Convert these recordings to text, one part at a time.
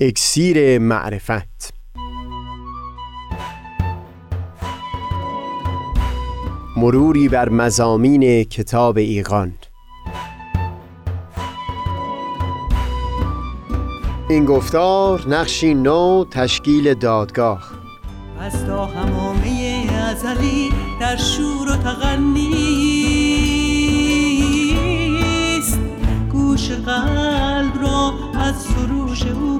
اکسیر معرفت. مروری بر مزامین کتاب ایقان این گفتار نقشی نو تشکیل دادگاه. از تا همامه ازلی در شور و تغنیست گوش قلب را از سروش او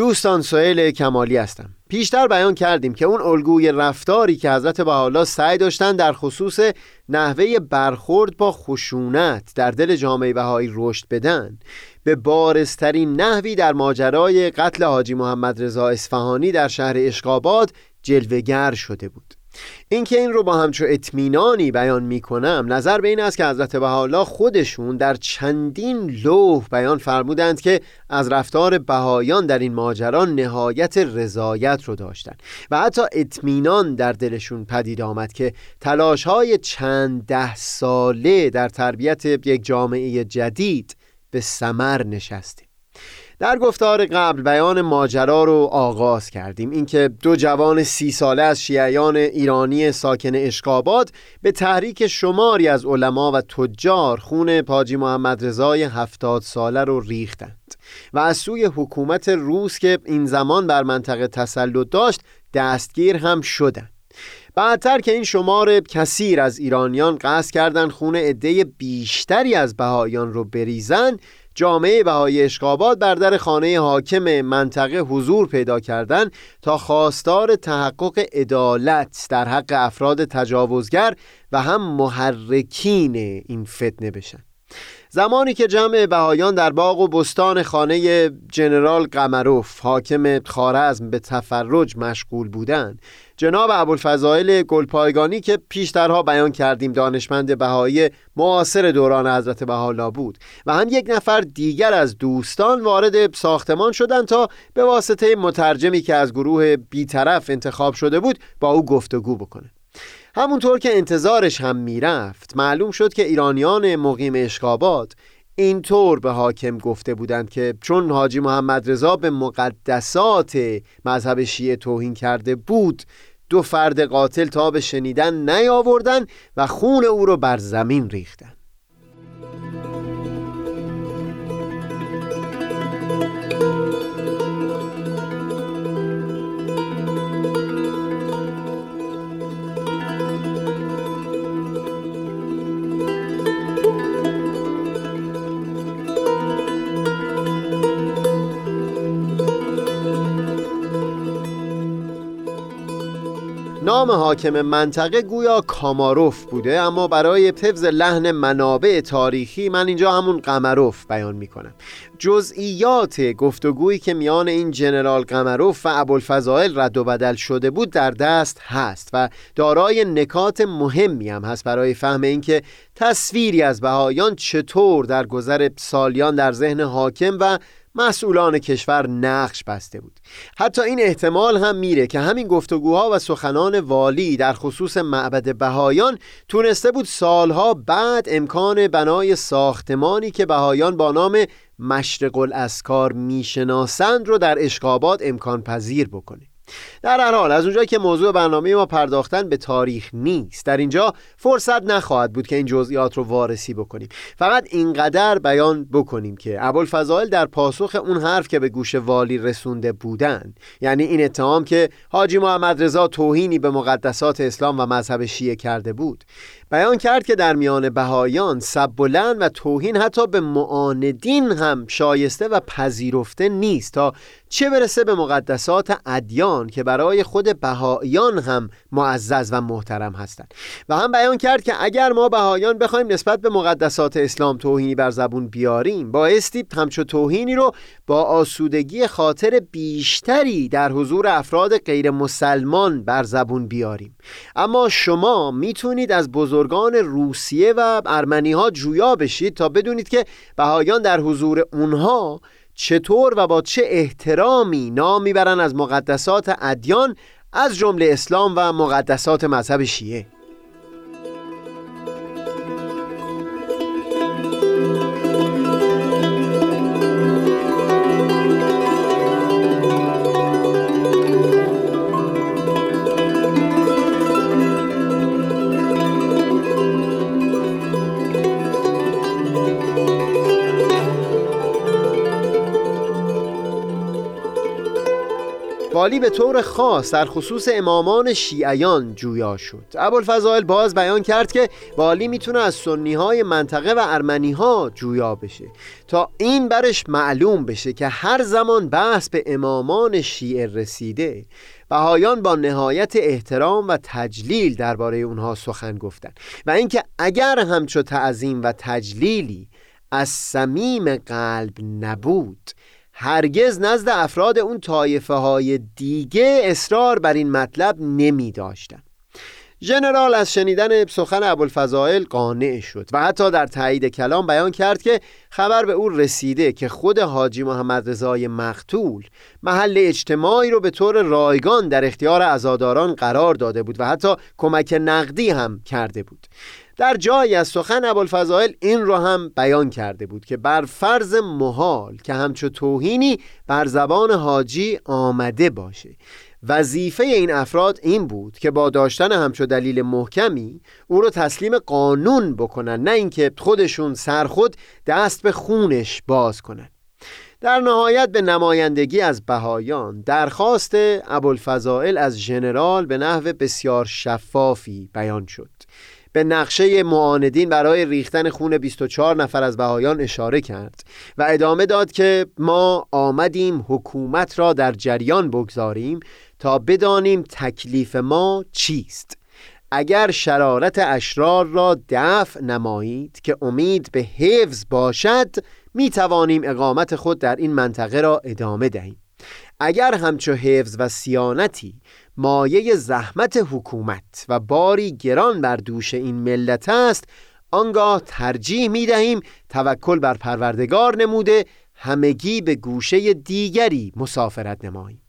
دوستان سهیل کمالی هستم. پیشتر بیان کردیم که اون الگوی رفتاری که حضرت بحالا سعی داشتن در خصوص نحوه برخورد با خشونت در دل جامعه بهایی رشد بدن به بارزترین نحوی در ماجرای قتل حاجی محمد رضا اصفهانی در شهر اشقاباد جلوگر شده بود. اینکه این رو با همچو اطمینانی بیان می‌کنم نظر به این است که حضرت بهاءالله خودشون در چندین لوح بیان فرمودند که از رفتار بهایان در این ماجرا نهایت رضایت رو داشتن و حتی اطمینان در دلشون پدید آمد که تلاش های چند ده ساله در تربیت یک جامعه جدید به سمر نشسته در گفتار قبل بیان ماجرا رو آغاز کردیم. اینکه دو جوان سی ساله از شیعیان ایرانی ساکن اشکاباد به تحریک شماری از علما و تجار خون پاجی محمد رضای هفتاد ساله رو ریختند و از سوی حکومت روس که این زمان بر منطقه تسلط داشت دستگیر هم شدند. بعدتر که این شمار کثیر از ایرانیان قصد کردند خون عده بیشتری از بهایان رو بریزن جامعه بهای اشقابات بر در خانه حاکم منطقه حضور پیدا کردند تا خواستار تحقق عدالت در حق افراد تجاوزگر و هم محرکین این فتنه بشن. زمانی که جمع بهایان در باغ و بستان خانه جنرال قمروف حاکم خارزم به تفرج مشغول بودند جناب ابوالفضائل گلپایگانی که پیشترها بیان کردیم دانشمند بهایی معاصر دوران حضرت بهاءالله بود و هم یک نفر دیگر از دوستان وارد ساختمان شدند تا به واسطه مترجمی که از گروه بیطرف انتخاب شده بود با او گفتگو بکنه. همونطور که انتظارش هم می‌رفت معلوم شد که ایرانیان مقیم اشکابات اینطور به حاکم گفته بودند که چون حاجی محمد رضا به مقدسات مذهب شیعه توهین کرده بود دو فرد قاتل تا به شنیدن نیاوردن و خون او رو بر زمین ریختن. نام حاکم منطقه گویا کاماروف بوده اما برای حفظ لحن منابع تاریخی من اینجا همون قمروف بیان می‌کنم. جزئیات گفتگویی که میان این جنرال قمروف و ابوالفضائل رد و بدل شده بود در دست هست و دارای نکات مهمی هم هست برای فهم اینکه تصویری از بهایان چطور در گذر سالیان در ذهن حاکم و مسئولان کشور نقش بسته بود. حتی این احتمال هم میره که همین گفتگوها و سخنان والی در خصوص معبد بهایان تونسته بود سالها بعد امکان بنای ساختمانی که بهایان با نام مشرق الاسکار می‌شناسند رو در اشقابات امکان پذیر بکنه. در هر حال از اونجایی که موضوع برنامه ما پرداختن به تاریخ نیست. در اینجا فرصت نخواهد بود که این جزئیات رو وارسی بکنیم. فقط اینقدر بیان بکنیم که ابوالفضائل در پاسخ اون حرف که به گوش والی رسونده بودن یعنی این اتهام که حاجی محمد رضا توهینی به مقدسات اسلام و مذهب شیعه کرده بود بیان کرد که در میان بهایان سب بلند و توهین حتی به معاندین هم شایسته و پذیرفته نیست تا چه برسه به مقدسات ادیان که برای خود بهایان هم معزز و محترم هستند. و هم بیان کرد که اگر ما بهایان بخوایم نسبت به مقدسات اسلام توهینی بر زبون بیاریم بایستی همچو توهینی رو با آسودگی خاطر بیشتری در حضور افراد غیر مسلمان بر زبون بیاریم. اما شما می‌تونید از بزرگان روسیه و ارمنی ها جویا بشید تا بدونید که بهایان در حضور اونها چطور و با چه احترامی نام می‌برن از مقدسات ادیان از جمله اسلام و مقدسات مذهب شیعه. والی به طور خاص در خصوص امامان شیعیان جویا شد. ابوالفضائل باز بیان کرد که والی می‌تونه از سنی های منطقه و ارمنی ها جویا بشه. تا این برش معلوم بشه که هر زمان بحث به امامان شیعه رسیده بهایان با نهایت احترام و تجلیل درباره اونها سخن گفتن. و اینکه اگر همچو تعظیم و تجلیلی از صمیم قلب نبود هرگز نزد افراد اون طایفه های دیگه اصرار بر این مطلب نمی داشتن ژنرال از شنیدن سخن ابوالفضائل قانع شد و حتی در تایید کلام بیان کرد که خبر به او رسیده که خود حاجی محمد رضای مقتول محل اجتماعی رو به طور رایگان در اختیار عزاداران قرار داده بود و حتی کمک نقدی هم کرده بود. در جایی از سخن ابوالفضائل این را هم بیان کرده بود که بر فرض محال که همچو توهینی بر زبان حاجی آمده باشه. وظیفه این افراد این بود که با داشتن همچو دلیل محکمی او رو تسلیم قانون بکنن نه اینکه خودشون سرخود دست به خونش باز کنن. در نهایت به نمایندگی از بهایان درخواست ابوالفضائل از ژنرال به نحو بسیار شفافی بیان شد. به نقشه معاندین برای ریختن خون 24 نفر از بهایان اشاره کرد و ادامه داد که ما آمدیم حکومت را در جریان بگذاریم تا بدانیم تکلیف ما چیست. اگر شرارت اشرار را دفع نمایید که امید به حفظ باشد می توانیم اقامت خود در این منطقه را ادامه دهیم. اگر همچو حفظ و سیانتی مایه زحمت حکومت و باری گران بر دوش این ملت است آنگاه ترجیح می دهیم توکل بر پروردگار نموده همگی به گوشه دیگری مسافرت نماییم.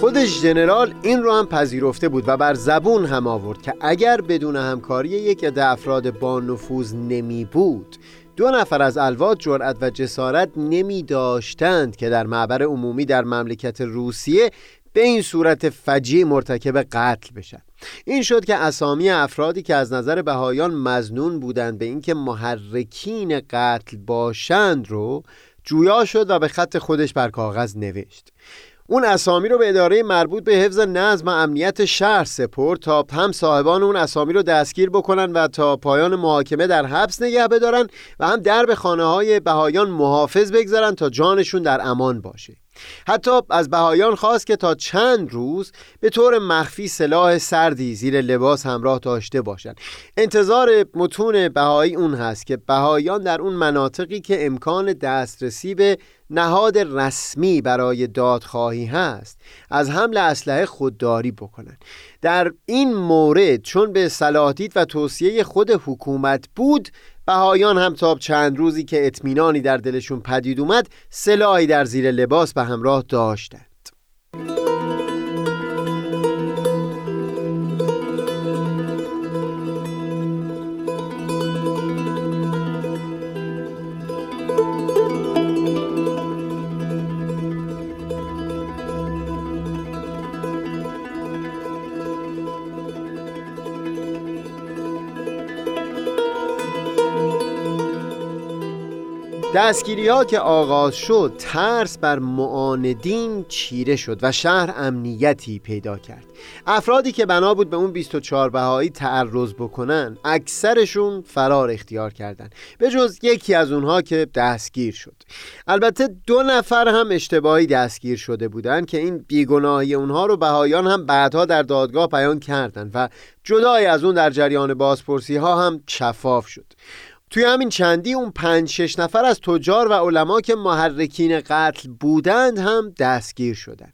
خودش جنرال این رو هم پذیرفته بود و بر زبون هم آورد که اگر بدون همکاری یک عده افراد با نفوذ نمی بود دو نفر از الواد جرأت و جسارت نمی داشتند که در معبر عمومی در مملکت روسیه به این صورت فجیع مرتکب قتل بشن. این شد که اسامی افرادی که از نظر بهایان مزنون بودند به اینکه محرکین قتل باشند رو جویا شد و به خط خودش بر کاغذ نوشت. اون اسامی رو به اداره مربوط به حفظ نظم و امنیت شهر سپرد تا هم صاحبان اون اسامی رو دستگیر بکنن و تا پایان محاکمه در حبس نگه بدارن و هم درب خانه های بهایان محافظ بگذارن تا جانشون در امان باشه. حتی از بهایان خواست که تا چند روز به طور مخفی سلاح سردی زیر لباس همراه داشته باشند انتظار متون بهایی اون هست که بهایان در اون مناطقی که امکان دسترسی به نهاد رسمی برای دادخواهی هست از حمل اسلحه خودداری بکنن. در این مورد چون به صلاحدید و توصیه خود حکومت بود بهایان هم تا چند روزی که اطمینانی در دلشون پدید اومد سلاحی در زیر لباس به همراه داشتند. دستگیری ها که آغاز شد ترس بر معاندین چیره شد و شهر امنیتی پیدا کرد. افرادی که بنا بود به اون 24 بهایی تعرض بکنن اکثرشون فرار اختیار کردند به جز یکی از اونها که دستگیر شد. البته دو نفر هم اشتباهی دستگیر شده بودند که این بیگناهی اونها رو بهایان هم بعدها در دادگاه بیان کردند و جدای از اون در جریان بازپرسی ها هم شفاف شد. توی همین چندی اون پنج شش نفر از تجار و علما که محرکین قتل بودند هم دستگیر شدند.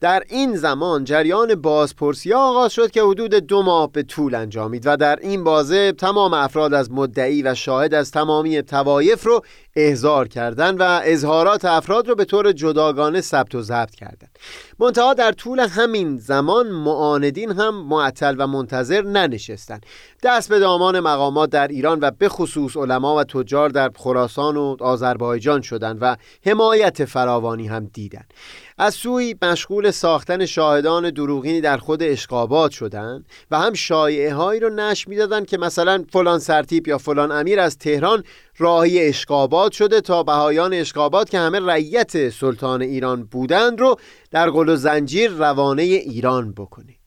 در این زمان جریان بازپرسی آغاز شد که حدود دو ماه به طول انجامید و در این بازه تمام افراد از مدعی و شاهد از تمامی توایف رو احضار کردند و اظهارات افراد رو به طور جداگانه ثبت و ضبط کردند. منتها در طول همین زمان معاندین هم معطل و منتظر ننشستند. دست به دامان مقامات در ایران و به خصوص علما و تجار در خراسان و آذربایجان شدند و حمایت فراوانی هم دیدند. از سوی مشغول ساختن شاهدان دروغینی در خود اشقابات شدند و هم شایعه هایی رو نشر می‌دادند که مثلا فلان سرتیپ یا فلان امیر از تهران راهی اشقابات شده تا بهایان اشقابات که همه رعیت سلطان ایران بودند رو در قل و زنجیر روانه ایران بکنه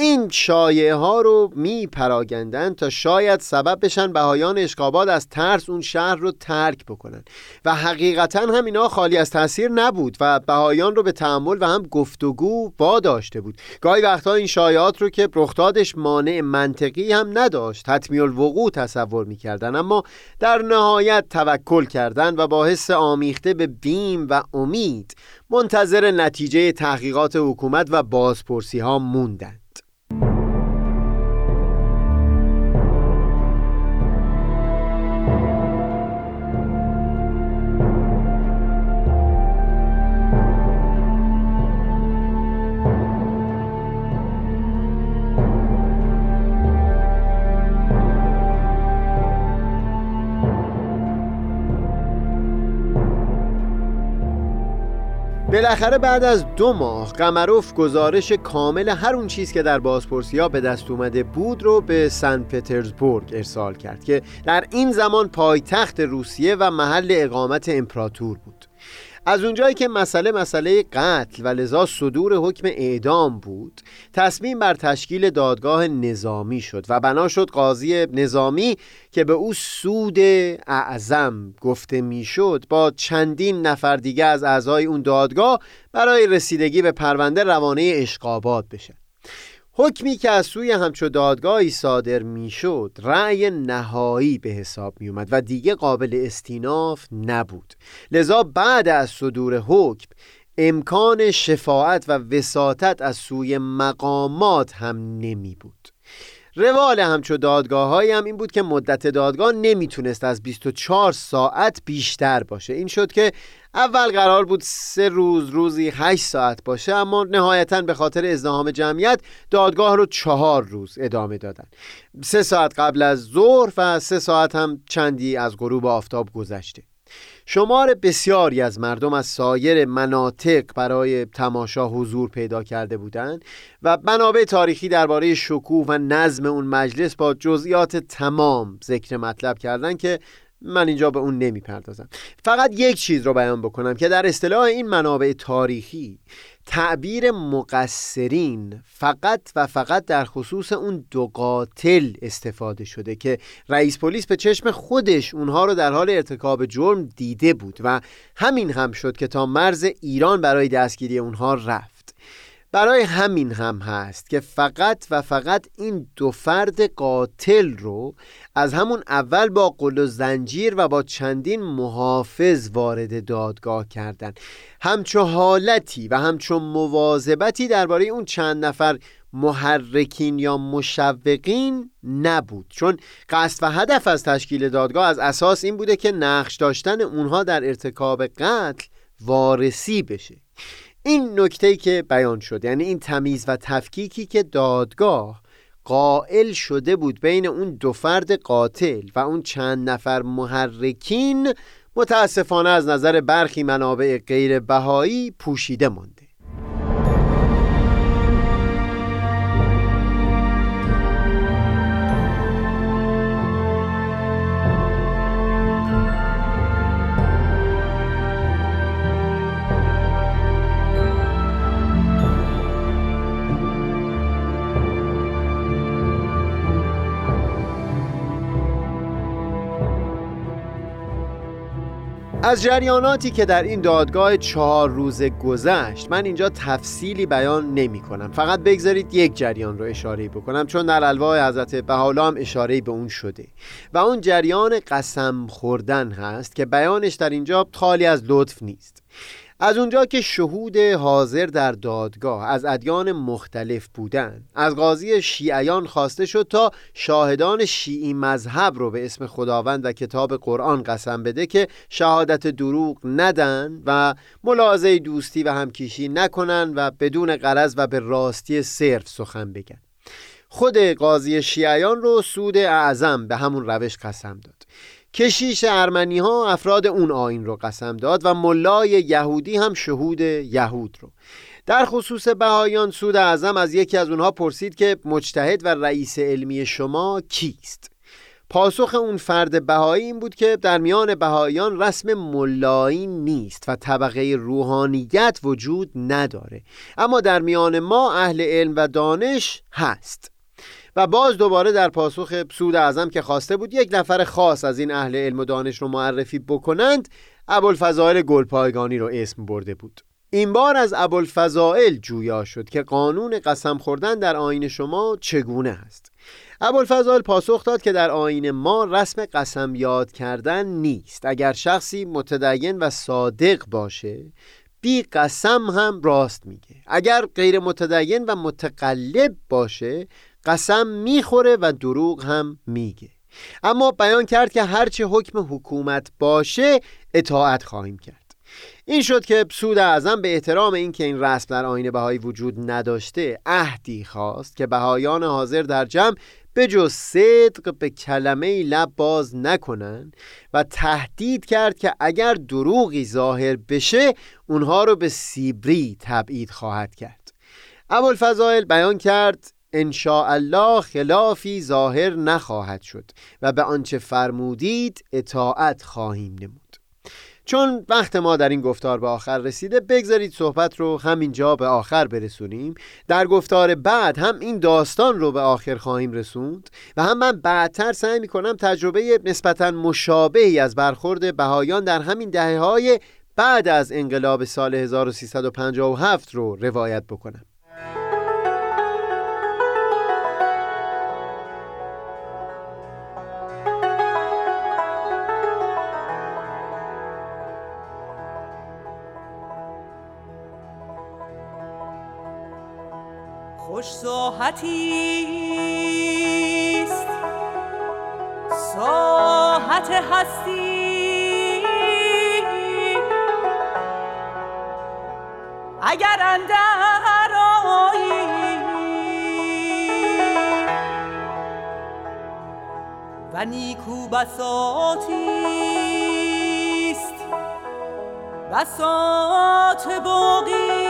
این شایعه ها رو می پراگندن تا شاید سبب بشن بهایان اشقاباد از ترس اون شهر رو ترک بکنن. و حقیقتا هم اینا خالی از تاثیر نبود و بهایان رو به تحمل و هم گفتگو داشته بود. گاهی وقتها این شایعات رو که رخدادش مانع منطقی هم نداشت حتمی الوقوع تصور می‌کردن. اما در نهایت توکل کردن و با حس آمیخته به بیم و امید منتظر نتیجه تحقیقات حکومت و بازپرسی ها موندن. بالاخره بعد از دو ماه قمروف گزارش کامل هر اون چیز که در بازپرسی ها به دست اومده بود رو به سن پترزبورگ ارسال کرد که در این زمان پایتخت روسیه و محل اقامت امپراتور بود. از اونجایی که مسئله مسئله قتل و لذا صدور حکم اعدام بود تصمیم بر تشکیل دادگاه نظامی شد و بنا شد قاضی نظامی که به او سود اعظم گفته می‌شد با چندین نفر دیگه از اعضای اون دادگاه برای رسیدگی به پرونده روانه اشقابات بشه. حکمی که از سوی همچو دادگاهی صادر می‌شد رأی نهایی به حساب می اومد و دیگه قابل استیناف نبود. لذا بعد از صدور حکم امکان شفاعت و وساطت از سوی مقامات هم نمی بود روال همچو دادگاه هم این بود که مدت دادگاه نمی‌تونست از 24 ساعت بیشتر باشه. این شد که اول قرار بود سه روز روزی هشت ساعت باشه اما نهایتا به خاطر ازدهام جمعیت دادگاه رو چهار روز ادامه دادن. سه ساعت قبل از ظهر و سه ساعت هم چندی از غروب آفتاب گذشته. شمار بسیاری از مردم از سایر مناطق برای تماشا حضور پیدا کرده بودند و منابع تاریخی درباره شکوه و نظم اون مجلس با جزئیات تمام ذکر مطلب کردند که من اینجا به اون نمی‌پردازم. فقط یک چیز رو بیان بکنم که در اصطلاح این منابع تاریخی تعبیر مقصرین فقط و فقط در خصوص اون دو قاتل استفاده شده که رئیس پلیس به چشم خودش اونها رو در حال ارتکاب جرم دیده بود و همین هم شد که تا مرز ایران برای دستگیری اونها رفت. برای همین هم هست که فقط و فقط این دو فرد قاتل رو از همون اول با قل و زنجیر و با چندین محافظ وارد دادگاه کردن. همچو حالتی و همچو مواظبتی درباره اون چند نفر محرکین یا مشوقین نبود. چون قصد و هدف از تشکیل دادگاه از اساس این بوده که نقش داشتن اونها در ارتکاب قتل وارسی بشه. این نکته که بیان شد یعنی این تمیز و تفکیکی که دادگاه قائل شده بود بین اون دو فرد قاتل و اون چند نفر محرکین متاسفانه از نظر برخی منابع غیر بهایی پوشیده ماند. از جریاناتی که در این دادگاه چهار روزه گذشت من اینجا تفصیلی بیان نمی کنم فقط بگذارید یک جریان رو اشاره بکنم چون در الواح حضرت بحالا هم اشاره به اون شده. و اون جریان قسم خوردن هست که بیانش در اینجا خالی از لطف نیست. از اونجا که شهود حاضر در دادگاه از ادیان مختلف بودند از قاضی شیعیان خواسته شد تا شاهدان شیعی مذهب رو به اسم خداوند و کتاب قرآن قسم بده که شهادت دروغ ندن و ملاحظه دوستی و همکیشی نکنن و بدون قرض و به راستی صرف سخن بگن. خود قاضی شیعیان رو سود اعظم به همون روش قسم داد. کشیش ارمنی ها افراد اون آین رو قسم داد و ملای یهودی هم شهود یهود رو. در خصوص بهایان سود اعظم از یکی از اونها پرسید که مجتهد و رئیس علمی شما کیست؟ پاسخ اون فرد بهایی این بود که در میان بهایان رسم ملایی نیست و طبقه روحانیت وجود نداره. اما در میان ما اهل علم و دانش هست. و باز دوباره در پاسخ سود اعظم که خواسته بود یک نفر خاص از این اهل علم و دانش رو معرفی بکنند ابوالفضائل گلپایگانی رو اسم برده بود. این بار از ابوالفضائل جویا شد که قانون قسم خوردن در آین شما چگونه است. ابوالفضائل پاسخ داد که در آین ما رسم قسم یاد کردن نیست. اگر شخصی متدین و صادق باشه بی قسم هم راست میگه. اگر غیر متدین و متقلب باشه قسم می‌خوره و دروغ هم میگه. اما بیان کرد که هرچه حکم حکومت باشه اطاعت خواهیم کرد. این شد که سود اعظم به احترام اینکه این رسم در آین بهایی وجود نداشته عهدی خواست که بهایان حاضر در جمع به جز صدق به کلمه لب باز نکنن و تهدید کرد که اگر دروغی ظاهر بشه اونها رو به سیبری تبعید خواهد کرد. ابوالفضائل بیان کرد الله خلافی ظاهر نخواهد شد و به آنچه فرمودید اطاعت خواهیم نمود. چون وقت ما در این گفتار به آخر رسیده بگذارید صحبت رو همینجا به آخر برسونیم. در گفتار بعد هم این داستان رو به آخر خواهیم رسوند و هم من بعدتر سعی می‌کنم تجربه نسبتا مشابهی از برخورد بهایان در همین دهه های بعد از انقلاب سال 1357 رو روایت بکنم. ساحتی است. ساحت هستی. اگر اندر و نیکو بساتی است. بساط باقی.